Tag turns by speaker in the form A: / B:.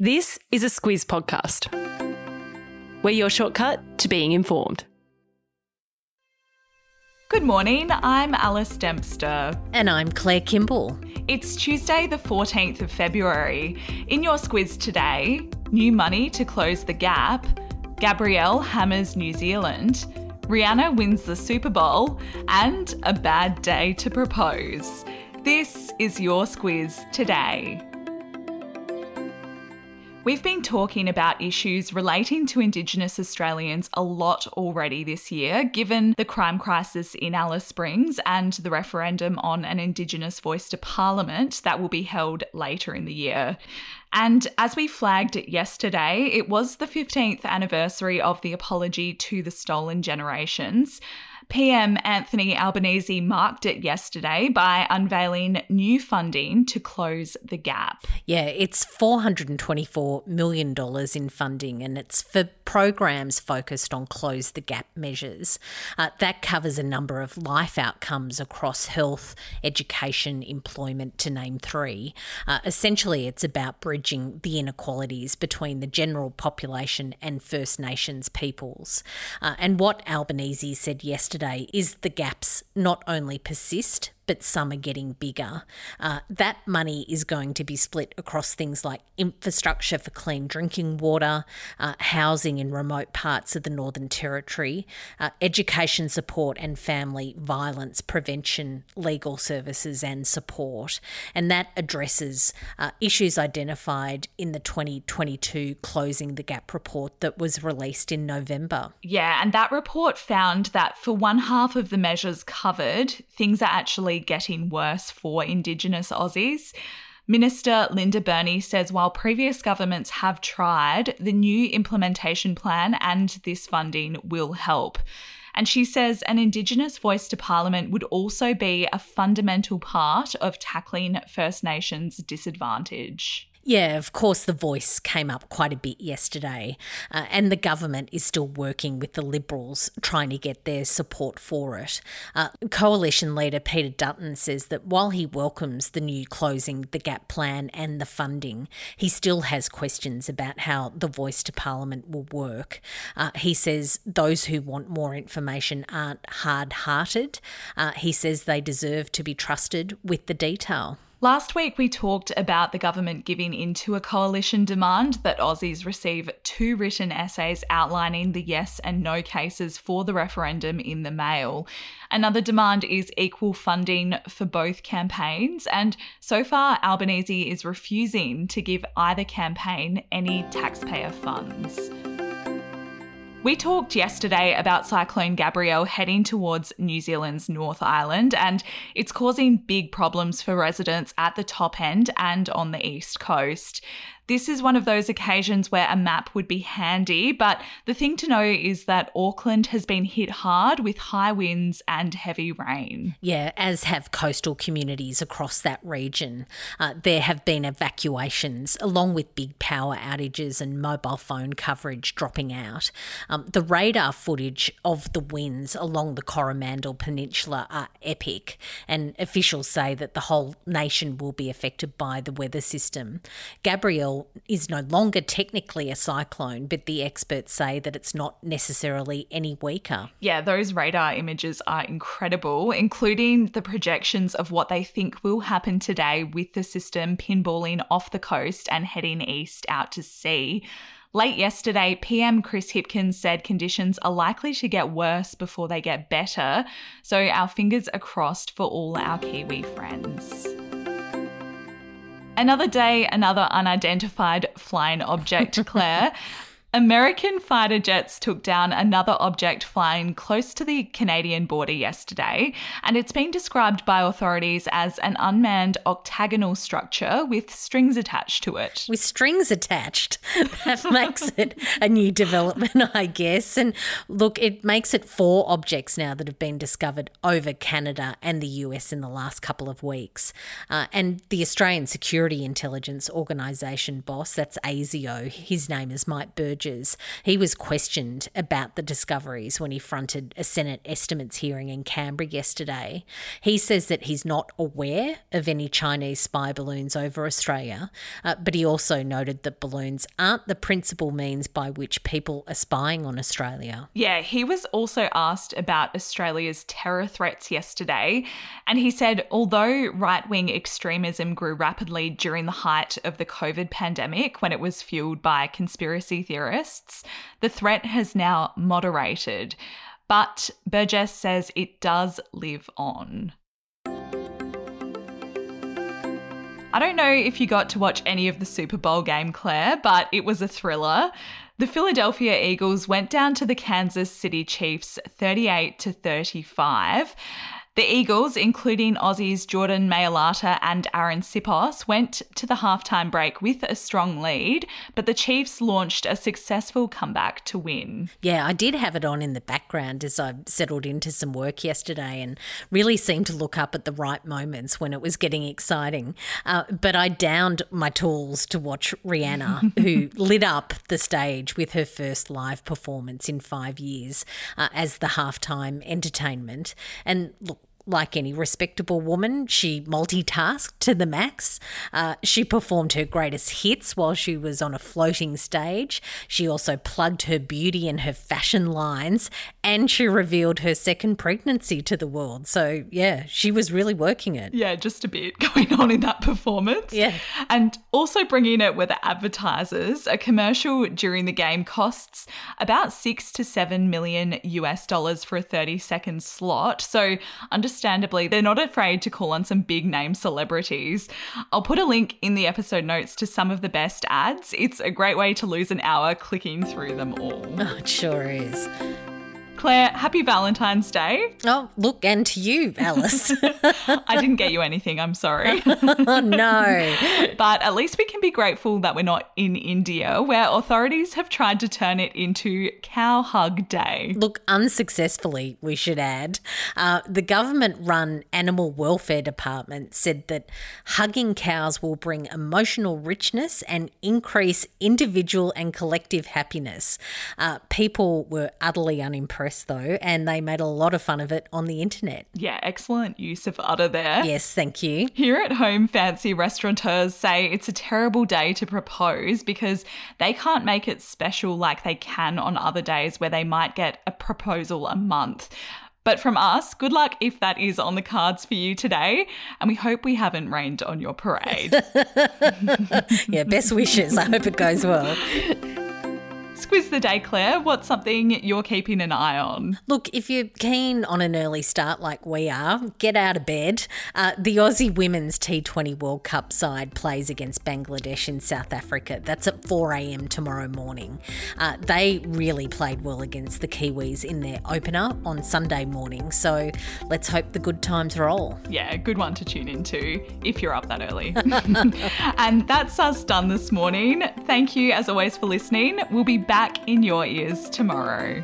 A: This is a Squiz podcast. We're your shortcut to being informed.
B: Good morning, I'm Alice Dempster.
C: And I'm Claire Kimball.
B: It's Tuesday, the 14th of February. In your Squiz today, new money to close the gap, Gabrielle hammers New Zealand, Rihanna wins the Super Bowl, and a bad day to propose. This is your Squiz today. We've been talking about issues relating to Indigenous Australians a lot already this year, given the crime crisis in Alice Springs and the referendum on an Indigenous voice to Parliament that will be held later in the year. And as we flagged yesterday, it was the 15th anniversary of the apology to the stolen generations. PM Anthony Albanese marked it yesterday by unveiling new funding to close the gap.
C: Yeah, it's $424 million in funding, and it's for programs focused on close the gap measures. Uh, that covers a number of life outcomes across health, education, employment, to name three. Uh, essentially, it's about bridging the inequalities between the general population and First Nations peoples. Uh, and what Albanese said yesterday is the gaps not only persist, but some are getting bigger. Uh, that money is going to be split across things like infrastructure for clean drinking water, uh, housing in remote parts of the Northern Territory, uh, education support and family violence prevention, legal services and support. And that addresses uh, issues identified in the 2022 Closing the Gap report that was released in November.
B: Yeah, and that report found that for one half of the measures covered, things are actually getting worse for Indigenous Aussies. Minister Linda Burney says while previous governments have tried, the new implementation plan and this funding will help. And she says an Indigenous voice to Parliament would also be a fundamental part of tackling First Nations disadvantage.
C: Yeah, of course, the voice came up quite a bit yesterday, uh, and the government is still working with the Liberals trying to get their support for it. Uh, Coalition leader Peter Dutton says that while he welcomes the new Closing the Gap plan and the funding, he still has questions about how the voice to Parliament will work. Uh, he says those who want more information aren't hard hearted. Uh, he says they deserve to be trusted with the detail.
B: Last week, we talked about the government giving into a coalition demand that Aussies receive two written essays outlining the yes and no cases for the referendum in the mail. Another demand is equal funding for both campaigns, and so far, Albanese is refusing to give either campaign any taxpayer funds. We talked yesterday about Cyclone Gabrielle heading towards New Zealand's North Island, and it's causing big problems for residents at the top end and on the east coast. This is one of those occasions where a map would be handy, but the thing to know is that Auckland has been hit hard with high winds and heavy rain.
C: Yeah, as have coastal communities across that region. Uh, there have been evacuations, along with big power outages and mobile phone coverage dropping out. Um, the radar footage of the winds along the Coromandel Peninsula are epic, and officials say that the whole nation will be affected by the weather system. Gabrielle is no longer technically a cyclone, but the experts say that it's not necessarily any weaker.
B: Yeah, those radar images are incredible, including the projections of what they think will happen today with the system pinballing off the coast and heading east out to sea. Late yesterday, PM Chris Hipkins said conditions are likely to get worse before they get better, so our fingers are crossed for all our Kiwi friends. Another day, another unidentified flying object, Claire. American fighter jets took down another object flying close to the Canadian border yesterday, and it's been described by authorities as an unmanned octagonal structure with strings attached to it.
C: With strings attached. That makes it a new development, I guess. And look, it makes it four objects now that have been discovered over Canada and the US in the last couple of weeks. Uh, and the Australian Security Intelligence Organisation boss, that's ASIO, his name is Mike Burgess He was questioned about the discoveries when he fronted a Senate estimates hearing in Canberra yesterday. He says that he's not aware of any Chinese spy balloons over Australia, uh, but he also noted that balloons aren't the principal means by which people are spying on Australia.
B: Yeah, he was also asked about Australia's terror threats yesterday, and he said although right wing extremism grew rapidly during the height of the COVID pandemic when it was fueled by conspiracy theorists, the threat has now moderated. But Burgess says it does live on. I don't know if you got to watch any of the Super Bowl game, Claire, but it was a thriller. The Philadelphia Eagles went down to the Kansas City Chiefs 38 to 35. The Eagles, including Aussies Jordan Mailata and Arryn Siposs, went to the halftime break with a strong lead, but the Chiefs launched a successful comeback to win.
C: Yeah, I did have it on in the background as I settled into some work yesterday and really seemed to look up at the right moments when it was getting exciting. Uh, but I downed my tools to watch Rihanna, who lit up the stage with her first live performance in five years uh, as the halftime entertainment. And look, like any respectable woman, she multitasked to the max. Uh, she performed her greatest hits while she was on a floating stage. She also plugged her beauty and her fashion lines, and she revealed her second pregnancy to the world. So, yeah, she was really working it.
B: Yeah, just a bit going on in that performance.
C: Yeah.
B: And also bringing it with the advertisers. A commercial during the game costs about six to seven million US dollars for a 30 second slot. So, understand understandably, they're not afraid to call on some big name celebrities. I'll put a link in the episode notes to some of the best ads. It's a great way to lose an hour clicking through them all.
C: Oh, it sure is.
B: Claire, happy Valentine's Day.
C: Oh, look, and to you, Alice.
B: I didn't get you anything, I'm sorry.
C: oh, no.
B: But at least we can be grateful that we're not in India, where authorities have tried to turn it into Cow Hug Day.
C: Look, unsuccessfully, we should add. Uh, the government run animal welfare department said that hugging cows will bring emotional richness and increase individual and collective happiness. Uh, people were utterly unimpressed though, and they made a lot of fun of it on the internet.
B: Yeah, excellent use of udder there.
C: Yes, thank you.
B: Here at home, fancy restaurateurs say it's a terrible day to propose because they can't make it special like they can on other days where they might get a proposal a month. But from us, good luck if that is on the cards for you today. And we hope we haven't rained on your parade.
C: yeah, best wishes. I hope it goes well.
B: Squiz the day, Claire. What's something you're keeping an eye on?
C: Look, if you're keen on an early start like we are, get out of bed. Uh, the Aussie Women's T20 World Cup side plays against Bangladesh in South Africa. That's at 4 a.m. tomorrow morning. Uh, they really played well against the Kiwis in their opener on Sunday morning, so let's hope the good times roll.
B: Yeah, good one to tune into if you're up that early. and that's us done this morning. Thank you, as always, for listening. We'll be back in your ears tomorrow.